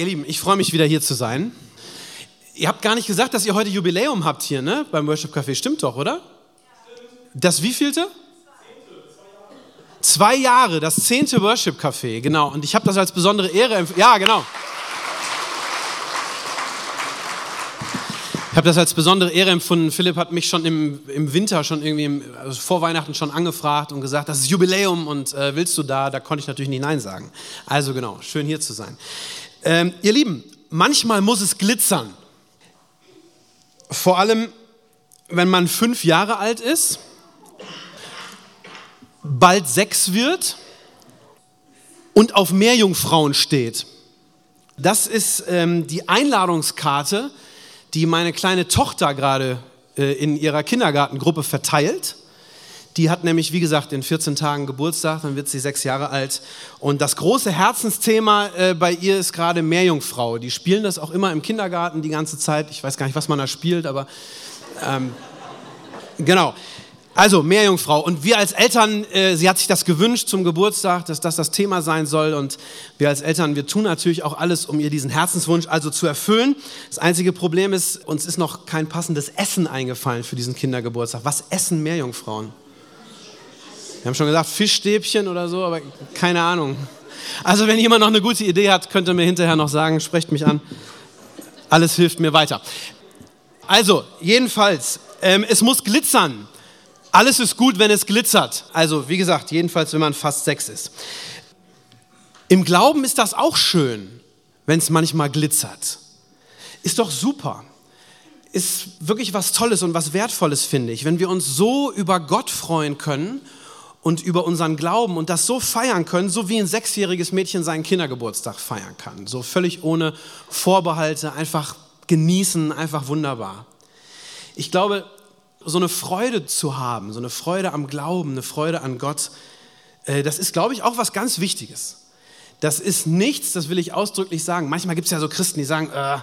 Ihr Lieben, ich freue mich wieder hier zu sein. Ihr habt gar nicht gesagt, dass ihr heute Jubiläum habt hier, ne? Beim Worship Café. Stimmt doch, oder? Das wievielte? Zwei Jahre, das zehnte Worship Café, genau. Und ich habe das als besondere Ehre empfunden. Ja, genau. Ich habe das als besondere Ehre empfunden. Philipp hat mich schon im, im Winter, schon irgendwie im, also vor Weihnachten schon angefragt und gesagt, das ist Jubiläum und äh, willst du da? Da konnte ich natürlich nicht Nein sagen. Also genau, schön hier zu sein. Ähm, ihr Lieben, manchmal muss es glitzern. Vor allem, wenn man fünf Jahre alt ist, bald sechs wird und auf Meerjungfrauen steht. Das ist ähm, die Einladungskarte, die meine kleine Tochter gerade äh, in ihrer Kindergartengruppe verteilt. Die hat nämlich, wie gesagt, in 14 Tagen Geburtstag, dann wird sie sechs Jahre alt. Und das große Herzensthema äh, bei ihr ist gerade Meerjungfrau. Die spielen das auch immer im Kindergarten die ganze Zeit. Ich weiß gar nicht, was man da spielt, aber ähm, genau. Also Meerjungfrau. Und wir als Eltern, äh, sie hat sich das gewünscht zum Geburtstag, dass das das Thema sein soll. Und wir als Eltern, wir tun natürlich auch alles, um ihr diesen Herzenswunsch also zu erfüllen. Das einzige Problem ist, uns ist noch kein passendes Essen eingefallen für diesen Kindergeburtstag. Was essen Meerjungfrauen? Wir haben schon gesagt, Fischstäbchen oder so, aber keine Ahnung. Also wenn jemand noch eine gute Idee hat, könnt ihr mir hinterher noch sagen, sprecht mich an. Alles hilft mir weiter. Also, jedenfalls, ähm, es muss glitzern. Alles ist gut, wenn es glitzert. Also, wie gesagt, jedenfalls, wenn man fast sechs ist. Im Glauben ist das auch schön, wenn es manchmal glitzert. Ist doch super. Ist wirklich was Tolles und was Wertvolles, finde ich, wenn wir uns so über Gott freuen können und über unseren Glauben und das so feiern können, so wie ein sechsjähriges Mädchen seinen Kindergeburtstag feiern kann. So völlig ohne Vorbehalte, einfach genießen, einfach wunderbar. Ich glaube, so eine Freude zu haben, so eine Freude am Glauben, eine Freude an Gott, äh, das ist, glaube ich, auch was ganz Wichtiges. Das ist nichts, das will ich ausdrücklich sagen. Manchmal gibt es ja so Christen, die sagen, äh,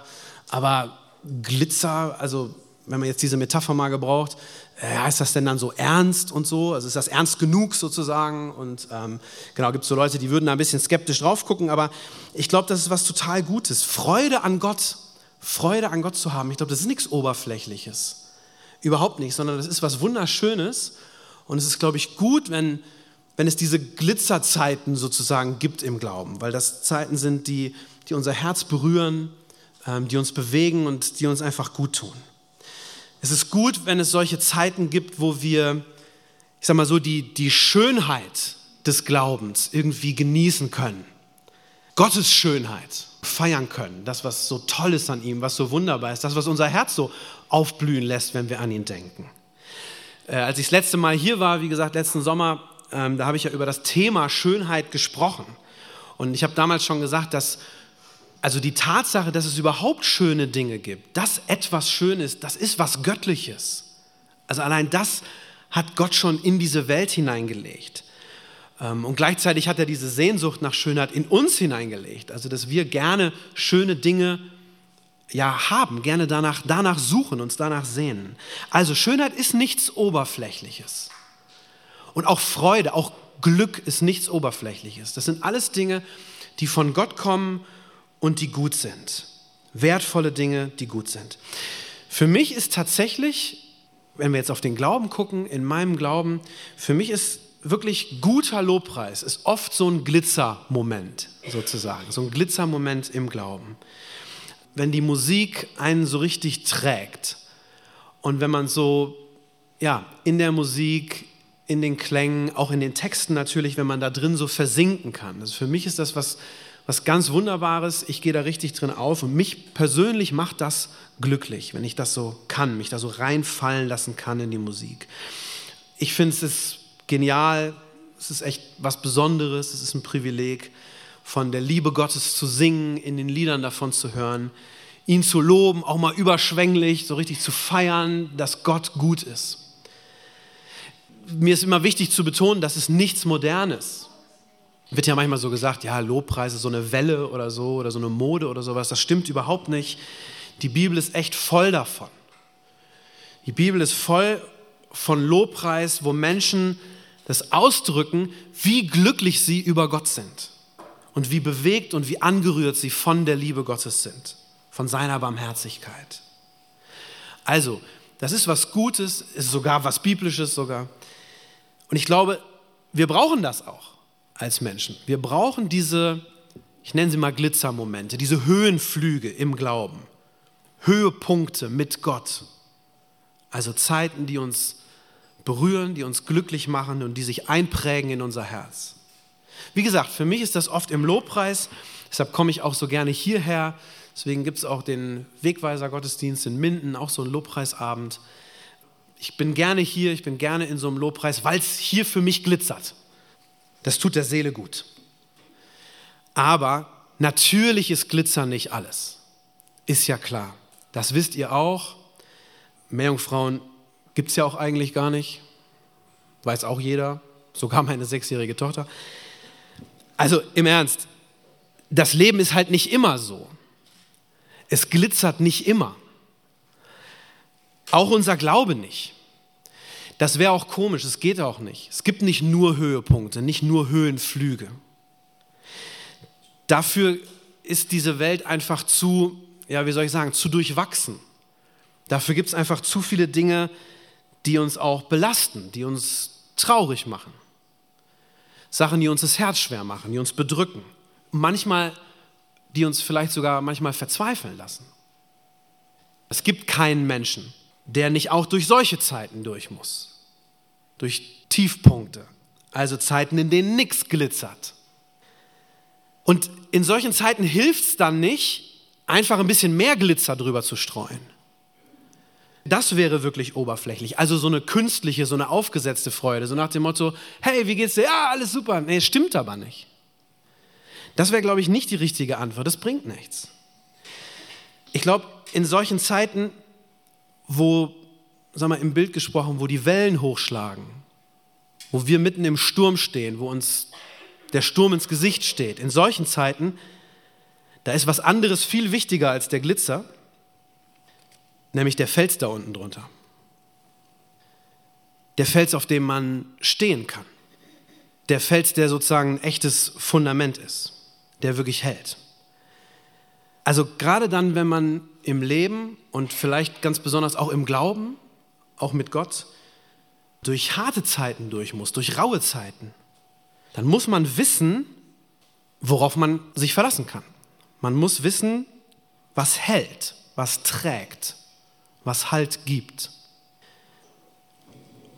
aber Glitzer, also wenn man jetzt diese Metapher mal gebraucht, äh, ist das denn dann so ernst und so? Also ist das ernst genug sozusagen? Und ähm, genau, gibt es so Leute, die würden da ein bisschen skeptisch drauf gucken, aber ich glaube, das ist was total Gutes. Freude an Gott, Freude an Gott zu haben, ich glaube, das ist nichts Oberflächliches. Überhaupt nicht, sondern das ist was Wunderschönes. Und es ist, glaube ich, gut, wenn, wenn es diese Glitzerzeiten sozusagen gibt im Glauben, weil das Zeiten sind, die, die unser Herz berühren, ähm, die uns bewegen und die uns einfach gut tun. Es ist gut, wenn es solche Zeiten gibt, wo wir, ich sag mal so, die, die Schönheit des Glaubens irgendwie genießen können. Gottes Schönheit feiern können. Das, was so toll ist an ihm, was so wunderbar ist. Das, was unser Herz so aufblühen lässt, wenn wir an ihn denken. Äh, als ich das letzte Mal hier war, wie gesagt, letzten Sommer, ähm, da habe ich ja über das Thema Schönheit gesprochen. Und ich habe damals schon gesagt, dass also die Tatsache, dass es überhaupt schöne Dinge gibt, dass etwas schön ist, das ist was Göttliches. Also allein das hat Gott schon in diese Welt hineingelegt. Ähm, und gleichzeitig hat er diese Sehnsucht nach Schönheit in uns hineingelegt. Also dass wir gerne schöne Dinge ja, haben, gerne danach, danach suchen, uns danach sehnen. Also Schönheit ist nichts Oberflächliches. Und auch Freude, auch Glück ist nichts Oberflächliches. Das sind alles Dinge, die von Gott kommen und die gut sind. Wertvolle Dinge, die gut sind. Für mich ist tatsächlich, wenn wir jetzt auf den Glauben gucken, in meinem Glauben, für mich ist wirklich guter Lobpreis, ist oft so ein Glitzermoment sozusagen, so ein Glitzermoment im Glauben. Wenn die Musik einen so richtig trägt und wenn man so, ja, in der Musik, in den Klängen, auch in den Texten natürlich, wenn man da drin so versinken kann. Also für mich ist das was was ganz Wunderbares. Ich gehe da richtig drin auf und mich persönlich macht das glücklich, wenn ich das so kann, mich da so reinfallen lassen kann in die Musik. Ich finde es ist genial, es ist echt was Besonderes, es ist ein Privileg, von der Liebe Gottes zu singen, in den Liedern davon zu hören, ihn zu loben, auch mal überschwänglich, so richtig zu feiern, dass Gott gut ist. Mir ist immer wichtig zu betonen, das ist nichts Modernes. Wird ja manchmal so gesagt, ja, Lobpreise, so eine Welle oder so oder so eine Mode oder sowas. Das stimmt überhaupt nicht. Die Bibel ist echt voll davon. Die Bibel ist voll von Lobpreis, wo Menschen das ausdrücken, wie glücklich sie über Gott sind und wie bewegt und wie angerührt sie von der Liebe Gottes sind, von seiner Barmherzigkeit. Also, das ist was Gutes, ist sogar was Biblisches sogar. Und ich glaube, wir brauchen das auch als Menschen. Wir brauchen diese, ich nenne sie mal Glitzermomente, diese Höhenflüge im Glauben, Höhepunkte mit Gott. Also Zeiten, die uns berühren, die uns glücklich machen und die sich einprägen in unser Herz. Wie gesagt, für mich ist das oft im Lobpreis, deshalb komme ich auch so gerne hierher. Deswegen gibt es auch den Wegweiser-Gottesdienst in Minden, auch so einen Lobpreisabend. Ich bin gerne hier, ich bin gerne in so einem Lobpreis, weil es hier für mich glitzert. Das tut der Seele gut. Aber natürlich ist Glitzer nicht alles. Ist ja klar. Das wisst ihr auch. Meerjungfrauen gibt es ja auch eigentlich gar nicht. Weiß auch jeder, sogar meine sechsjährige Tochter. Also im Ernst, das Leben ist halt nicht immer so. Es glitzert nicht immer. Auch unser Glaube nicht. Das wäre auch komisch, es geht auch nicht. Es gibt nicht nur Höhepunkte, nicht nur Höhenflüge. Dafür ist diese Welt einfach zu, ja, wie soll ich sagen, zu durchwachsen. Dafür gibt es einfach zu viele Dinge, die uns auch belasten, die uns traurig machen. Sachen, die uns das Herz schwer machen, die uns bedrücken. Manchmal, die uns vielleicht sogar manchmal verzweifeln lassen. Es gibt keinen Menschen, der nicht auch durch solche Zeiten durch muss. Durch Tiefpunkte, also Zeiten, in denen nichts glitzert. Und in solchen Zeiten hilft es dann nicht, einfach ein bisschen mehr Glitzer drüber zu streuen. Das wäre wirklich oberflächlich. Also so eine künstliche, so eine aufgesetzte Freude. So nach dem Motto, hey, wie geht's dir? Ja, alles super. Nee, stimmt aber nicht. Das wäre, glaube ich, nicht die richtige Antwort. Das bringt nichts. Ich glaube, in solchen Zeiten, wo, sag mal, im Bild gesprochen, wo die Wellen hochschlagen, wo wir mitten im Sturm stehen, wo uns der Sturm ins Gesicht steht, in solchen Zeiten, da ist was anderes viel wichtiger als der Glitzer nämlich der Fels da unten drunter. Der Fels, auf dem man stehen kann. Der Fels, der sozusagen ein echtes Fundament ist, der wirklich hält. Also gerade dann, wenn man im Leben und vielleicht ganz besonders auch im Glauben, auch mit Gott, durch harte Zeiten durch muss, durch raue Zeiten, dann muss man wissen, worauf man sich verlassen kann. Man muss wissen, was hält, was trägt, was Halt gibt.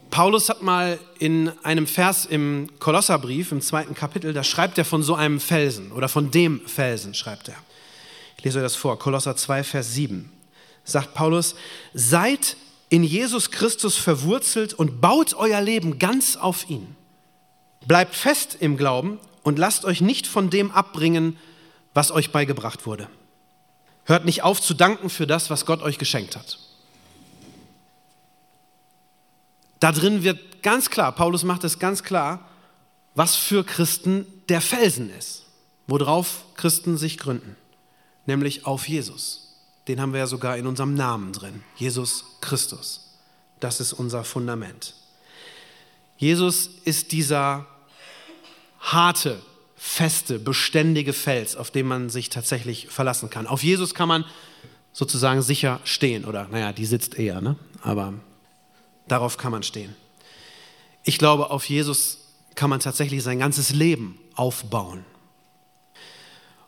Paulus hat mal in einem Vers im Kolosserbrief, im zweiten Kapitel, da schreibt er von so einem Felsen oder von dem Felsen, schreibt er. Lese euch das vor, Kolosser 2, Vers 7. Sagt Paulus, seid in Jesus Christus verwurzelt und baut euer Leben ganz auf ihn. Bleibt fest im Glauben und lasst euch nicht von dem abbringen, was euch beigebracht wurde. Hört nicht auf zu danken für das, was Gott euch geschenkt hat. Da drin wird ganz klar, Paulus macht es ganz klar, was für Christen der Felsen ist, worauf Christen sich gründen, nämlich auf Jesus. Den haben wir ja sogar in unserem Namen drin, Jesus Christus. Das ist unser Fundament. Jesus ist dieser harte, feste, beständige Fels, auf den man sich tatsächlich verlassen kann. Auf Jesus kann man sozusagen sicher stehen, oder naja, die sitzt eher, ne? aber Darauf kann man stehen. Ich glaube, auf Jesus kann man tatsächlich sein ganzes Leben aufbauen.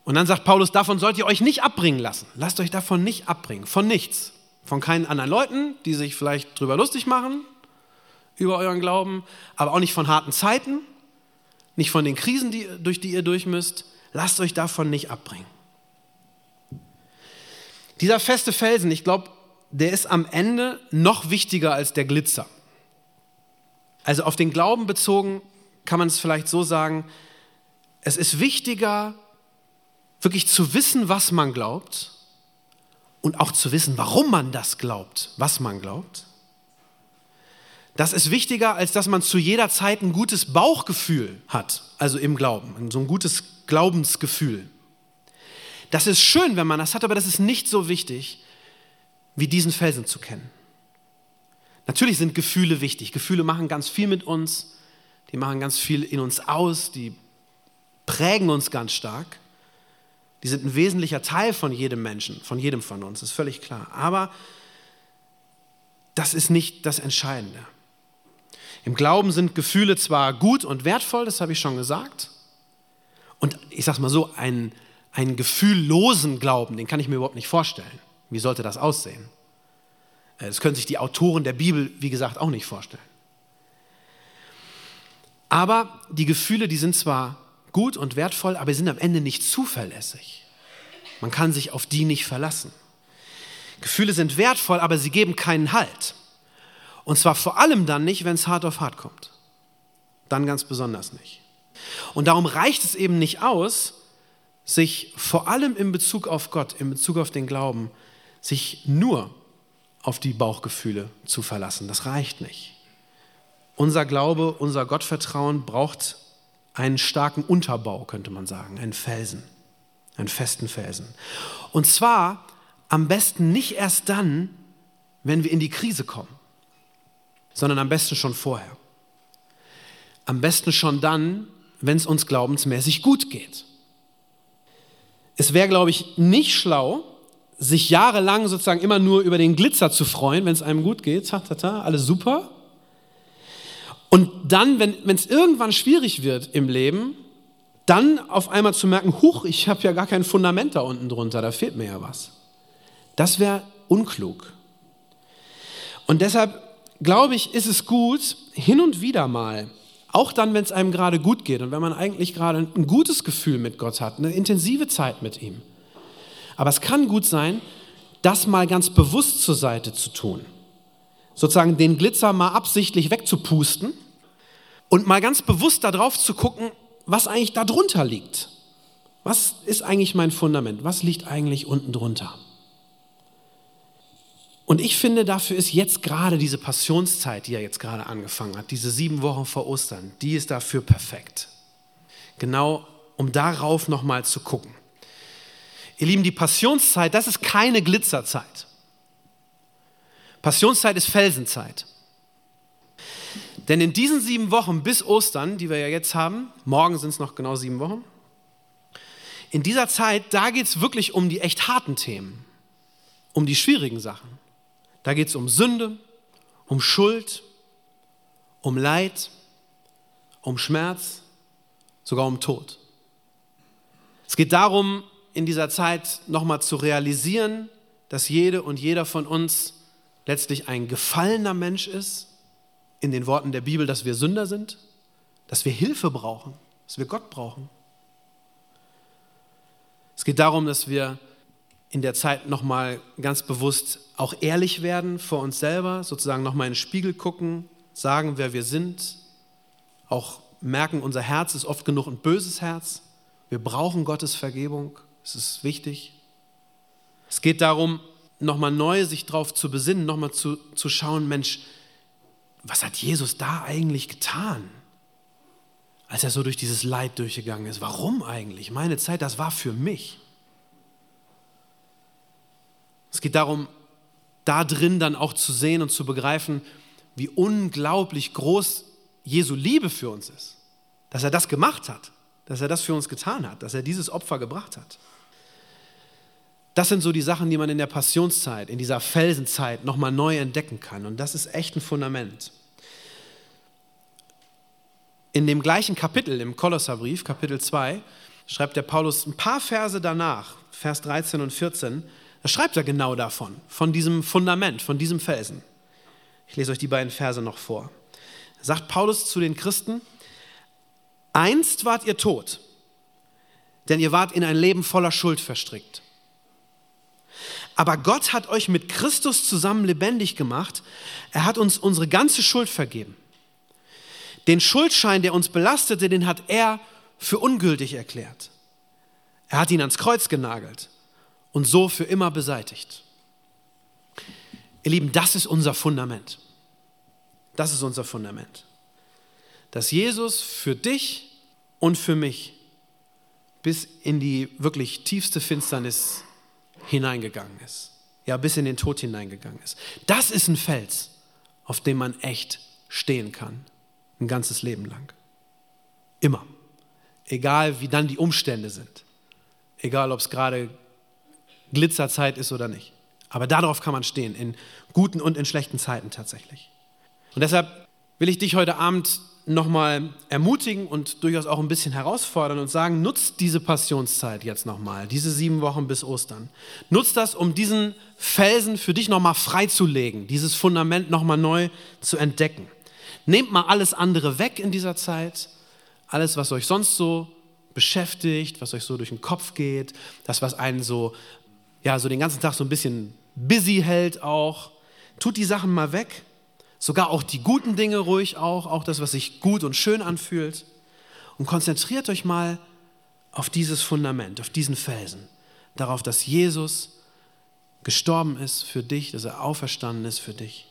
Und dann sagt Paulus, davon sollt ihr euch nicht abbringen lassen. Lasst euch davon nicht abbringen, von nichts. Von keinen anderen Leuten, die sich vielleicht drüber lustig machen, über euren Glauben, aber auch nicht von harten Zeiten, nicht von den Krisen, die, durch die ihr durch müsst. Lasst euch davon nicht abbringen. Dieser feste Felsen, ich glaube, der ist am Ende noch wichtiger als der Glitzer. Also auf den Glauben bezogen kann man es vielleicht so sagen, es ist wichtiger, wirklich zu wissen, was man glaubt und auch zu wissen, warum man das glaubt, was man glaubt. Das ist wichtiger, als dass man zu jeder Zeit ein gutes Bauchgefühl hat, also im Glauben, so ein gutes Glaubensgefühl. Das ist schön, wenn man das hat, aber das ist nicht so wichtig, wie diesen Felsen zu kennen. Natürlich sind Gefühle wichtig. Gefühle machen ganz viel mit uns, die machen ganz viel in uns aus, die prägen uns ganz stark. Die sind ein wesentlicher Teil von jedem Menschen, von jedem von uns, ist völlig klar. Aber das ist nicht das Entscheidende. Im Glauben sind Gefühle zwar gut und wertvoll, das habe ich schon gesagt. Und ich sage es mal so, einen, einen gefühllosen Glauben, den kann ich mir überhaupt nicht vorstellen. Wie sollte das aussehen? Äh, das können sich die Autoren der Bibel, wie gesagt, auch nicht vorstellen. Aber die Gefühle, die sind zwar gut und wertvoll, aber sie sind am Ende nicht zuverlässig. Man kann sich auf die nicht verlassen. Gefühle sind wertvoll, aber sie geben keinen Halt. Und zwar vor allem dann nicht, wenn es hart auf hart kommt. Dann ganz besonders nicht. Und darum reicht es eben nicht aus, sich vor allem in Bezug auf Gott, in Bezug auf den Glauben, sich nur auf die Bauchgefühle zu verlassen. Das reicht nicht. Unser Glaube, unser Gottvertrauen braucht einen starken Unterbau, könnte man sagen, einen Felsen, einen festen Felsen. Und zwar am besten nicht erst dann, wenn wir in die Krise kommen, sondern am besten schon vorher. Am besten schon dann, wenn es uns glaubensmäßig gut geht. Es wäre, glaube ich, nicht schlau, sich jahrelang sozusagen immer nur über den Glitzer zu freuen, wenn es einem gut geht, ta, ta, ta, alles super, und dann, wenn es irgendwann schwierig wird im Leben, dann auf einmal zu merken, huch, ich habe ja gar kein Fundament da unten drunter, da fehlt mir ja was. Das wäre unklug. Und deshalb glaube ich, ist es gut, hin und wieder mal, auch dann, wenn es einem gerade gut geht und wenn man eigentlich gerade ein gutes Gefühl mit Gott hat, eine intensive Zeit mit ihm. Aber es kann gut sein, das mal ganz bewusst zur Seite zu tun sozusagen den Glitzer mal absichtlich wegzupusten und mal ganz bewusst darauf zu gucken, was eigentlich da drunter liegt. Was ist eigentlich mein Fundament? Was liegt eigentlich unten drunter? Und ich finde, dafür ist jetzt gerade diese Passionszeit, die ja jetzt gerade angefangen hat, diese sieben Wochen vor Ostern, die ist dafür perfekt. Genau, um darauf nochmal zu gucken. Ihr Lieben, die Passionszeit, das ist keine Glitzerzeit. Passionszeit ist Felsenzeit. Denn in diesen sieben Wochen bis Ostern, die wir ja jetzt haben, morgen sind es noch genau sieben Wochen, in dieser Zeit, da geht es wirklich um die echt harten Themen, um die schwierigen Sachen. Da geht es um Sünde, um Schuld, um Leid, um Schmerz, sogar um Tod. Es geht darum, in dieser Zeit nochmal zu realisieren, dass jede und jeder von uns letztlich ein gefallener Mensch ist, in den Worten der Bibel, dass wir Sünder sind, dass wir Hilfe brauchen, dass wir Gott brauchen. Es geht darum, dass wir in der Zeit nochmal ganz bewusst auch ehrlich werden vor uns selber, sozusagen nochmal in den Spiegel gucken, sagen, wer wir sind, auch merken, unser Herz ist oft genug ein böses Herz. Wir brauchen Gottes Vergebung, es ist wichtig. Es geht darum, nochmal neu sich darauf zu besinnen, nochmal zu, zu schauen, Mensch, was hat Jesus da eigentlich getan, als er so durch dieses Leid durchgegangen ist? Warum eigentlich? Meine Zeit, das war für mich. Es geht darum, da drin dann auch zu sehen und zu begreifen, wie unglaublich groß Jesu Liebe für uns ist. Dass er das gemacht hat, dass er das für uns getan hat, dass er dieses Opfer gebracht hat. Das sind so die Sachen, die man in der Passionszeit, in dieser Felsenzeit nochmal neu entdecken kann. Und das ist echt ein Fundament. In dem gleichen Kapitel, im Kolosserbrief, Kapitel 2, schreibt der Paulus ein paar Verse danach, Vers 13 und 14, da schreibt er genau davon, von diesem Fundament, von diesem Felsen. Ich lese euch die beiden Verse noch vor. Da sagt Paulus zu den Christen, einst wart ihr tot, denn ihr wart in ein Leben voller Schuld verstrickt. Aber Gott hat euch mit Christus zusammen lebendig gemacht. Er hat uns unsere ganze Schuld vergeben. Den Schuldschein, der uns belastete, den hat er für ungültig erklärt. Er hat ihn ans Kreuz genagelt und so für immer beseitigt. Ihr Lieben, das ist unser Fundament. Das ist unser Fundament. Dass Jesus für dich und für mich bis in die wirklich tiefste Finsternis hineingegangen ist. Ja, bis in den Tod hineingegangen ist. Das ist ein Fels, auf dem man echt stehen kann. Ein ganzes Leben lang. Immer. Egal wie dann die Umstände sind. Egal ob es gerade Glitzerzeit ist oder nicht. Aber darauf kann man stehen, in guten und in schlechten Zeiten tatsächlich. Und deshalb will ich dich heute Abend nochmal ermutigen und durchaus auch ein bisschen herausfordern und sagen, nutzt diese Passionszeit jetzt nochmal, diese sieben Wochen bis Ostern. Nutzt das, um diesen Felsen für dich nochmal freizulegen, dieses Fundament nochmal neu zu entdecken. Nehmt mal alles andere weg in dieser Zeit, alles, was euch sonst so beschäftigt, was euch so durch den Kopf geht, das, was einen so, ja, so den ganzen Tag so ein bisschen busy hält auch. Tut die Sachen mal weg Sogar auch die guten Dinge ruhig auch, auch das, was sich gut und schön anfühlt. Und konzentriert euch mal auf dieses Fundament, auf diesen Felsen. Darauf, dass Jesus gestorben ist für dich, dass er auferstanden ist für dich.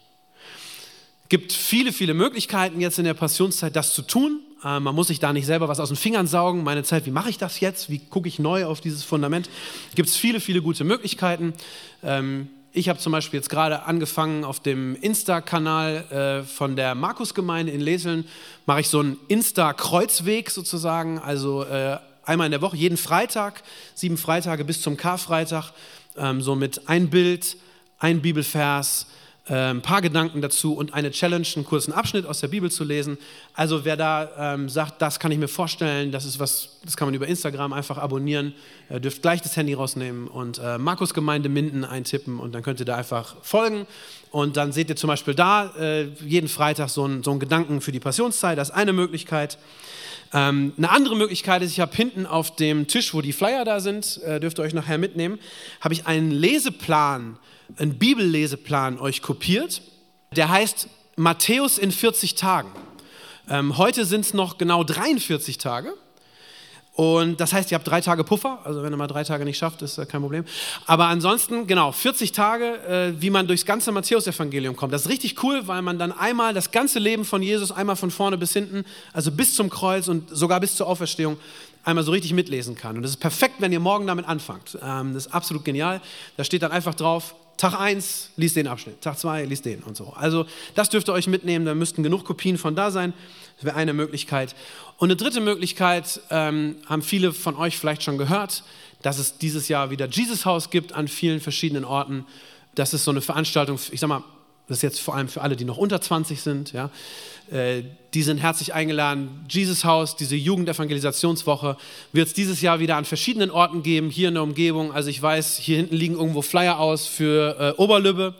Es gibt viele, viele Möglichkeiten jetzt in der Passionszeit, das zu tun. Äh, man muss sich da nicht selber was aus den Fingern saugen. Meine Zeit, wie mache ich das jetzt? Wie gucke ich neu auf dieses Fundament? Gibt es viele, viele gute Möglichkeiten. Ähm, ich habe zum Beispiel jetzt gerade angefangen auf dem Insta-Kanal äh, von der Markusgemeinde in Leseln, mache ich so einen Insta-Kreuzweg sozusagen, also äh, einmal in der Woche, jeden Freitag, sieben Freitage bis zum Karfreitag, ähm, so mit ein Bild, ein Bibelvers, ein paar Gedanken dazu und eine Challenge, einen kurzen Abschnitt aus der Bibel zu lesen. Also wer da ähm, sagt, das kann ich mir vorstellen, das ist was, das kann man über Instagram einfach abonnieren, äh, dürft gleich das Handy rausnehmen und äh, Markus Gemeinde Minden eintippen und dann könnt ihr da einfach folgen und dann seht ihr zum Beispiel da äh, jeden Freitag so einen so Gedanken für die Passionszeit, das ist eine Möglichkeit. Ähm, eine andere Möglichkeit ist, ich habe hinten auf dem Tisch, wo die Flyer da sind, äh, dürft ihr euch nachher mitnehmen, habe ich einen Leseplan einen Bibelleseplan euch kopiert. Der heißt Matthäus in 40 Tagen. Ähm, heute sind es noch genau 43 Tage. Und das heißt, ihr habt drei Tage Puffer. Also wenn ihr mal drei Tage nicht schafft, ist kein Problem. Aber ansonsten, genau, 40 Tage, äh, wie man durchs ganze Matthäusevangelium kommt. Das ist richtig cool, weil man dann einmal das ganze Leben von Jesus, einmal von vorne bis hinten, also bis zum Kreuz und sogar bis zur Auferstehung, einmal so richtig mitlesen kann. Und das ist perfekt, wenn ihr morgen damit anfangt. Ähm, das ist absolut genial. Da steht dann einfach drauf, Tag 1, liest den Abschnitt, Tag 2, liest den und so. Also das dürft ihr euch mitnehmen, da müssten genug Kopien von da sein. Das wäre eine Möglichkeit. Und eine dritte Möglichkeit ähm, haben viele von euch vielleicht schon gehört, dass es dieses Jahr wieder Jesus Haus gibt an vielen verschiedenen Orten. Das ist so eine Veranstaltung, ich sag mal, das ist jetzt vor allem für alle, die noch unter 20 sind. Ja. Äh, die sind herzlich eingeladen. Jesus Haus, diese Jugendevangelisationswoche, wird es dieses Jahr wieder an verschiedenen Orten geben, hier in der Umgebung. Also ich weiß, hier hinten liegen irgendwo Flyer aus für äh, Oberlübbe.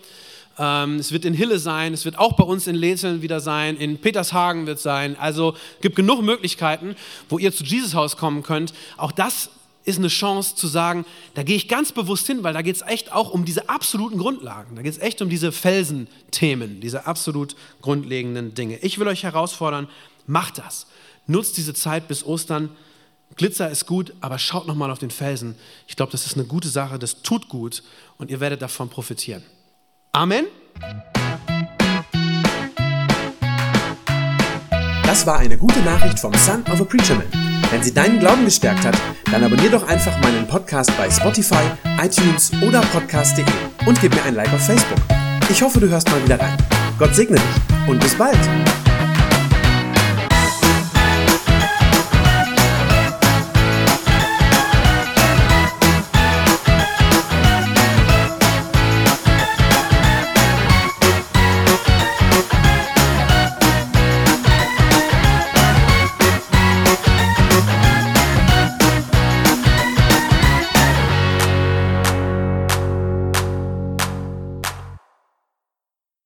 Ähm, es wird in Hille sein, es wird auch bei uns in Leseln wieder sein, in Petershagen wird sein. Also gibt genug Möglichkeiten, wo ihr zu Jesus Haus kommen könnt. Auch das ist eine Chance zu sagen, da gehe ich ganz bewusst hin, weil da geht es echt auch um diese absoluten Grundlagen. Da geht es echt um diese Felsenthemen, diese absolut grundlegenden Dinge. Ich will euch herausfordern, macht das. Nutzt diese Zeit bis Ostern. Glitzer ist gut, aber schaut nochmal auf den Felsen. Ich glaube, das ist eine gute Sache, das tut gut und ihr werdet davon profitieren. Amen. Das war eine gute Nachricht vom Son of a Preacher Man. Wenn sie deinen Glauben gestärkt hat, dann abonnier doch einfach meinen Podcast bei Spotify, iTunes oder podcast.de und gib mir ein Like auf Facebook. Ich hoffe, du hörst mal wieder rein. Gott segne dich und bis bald.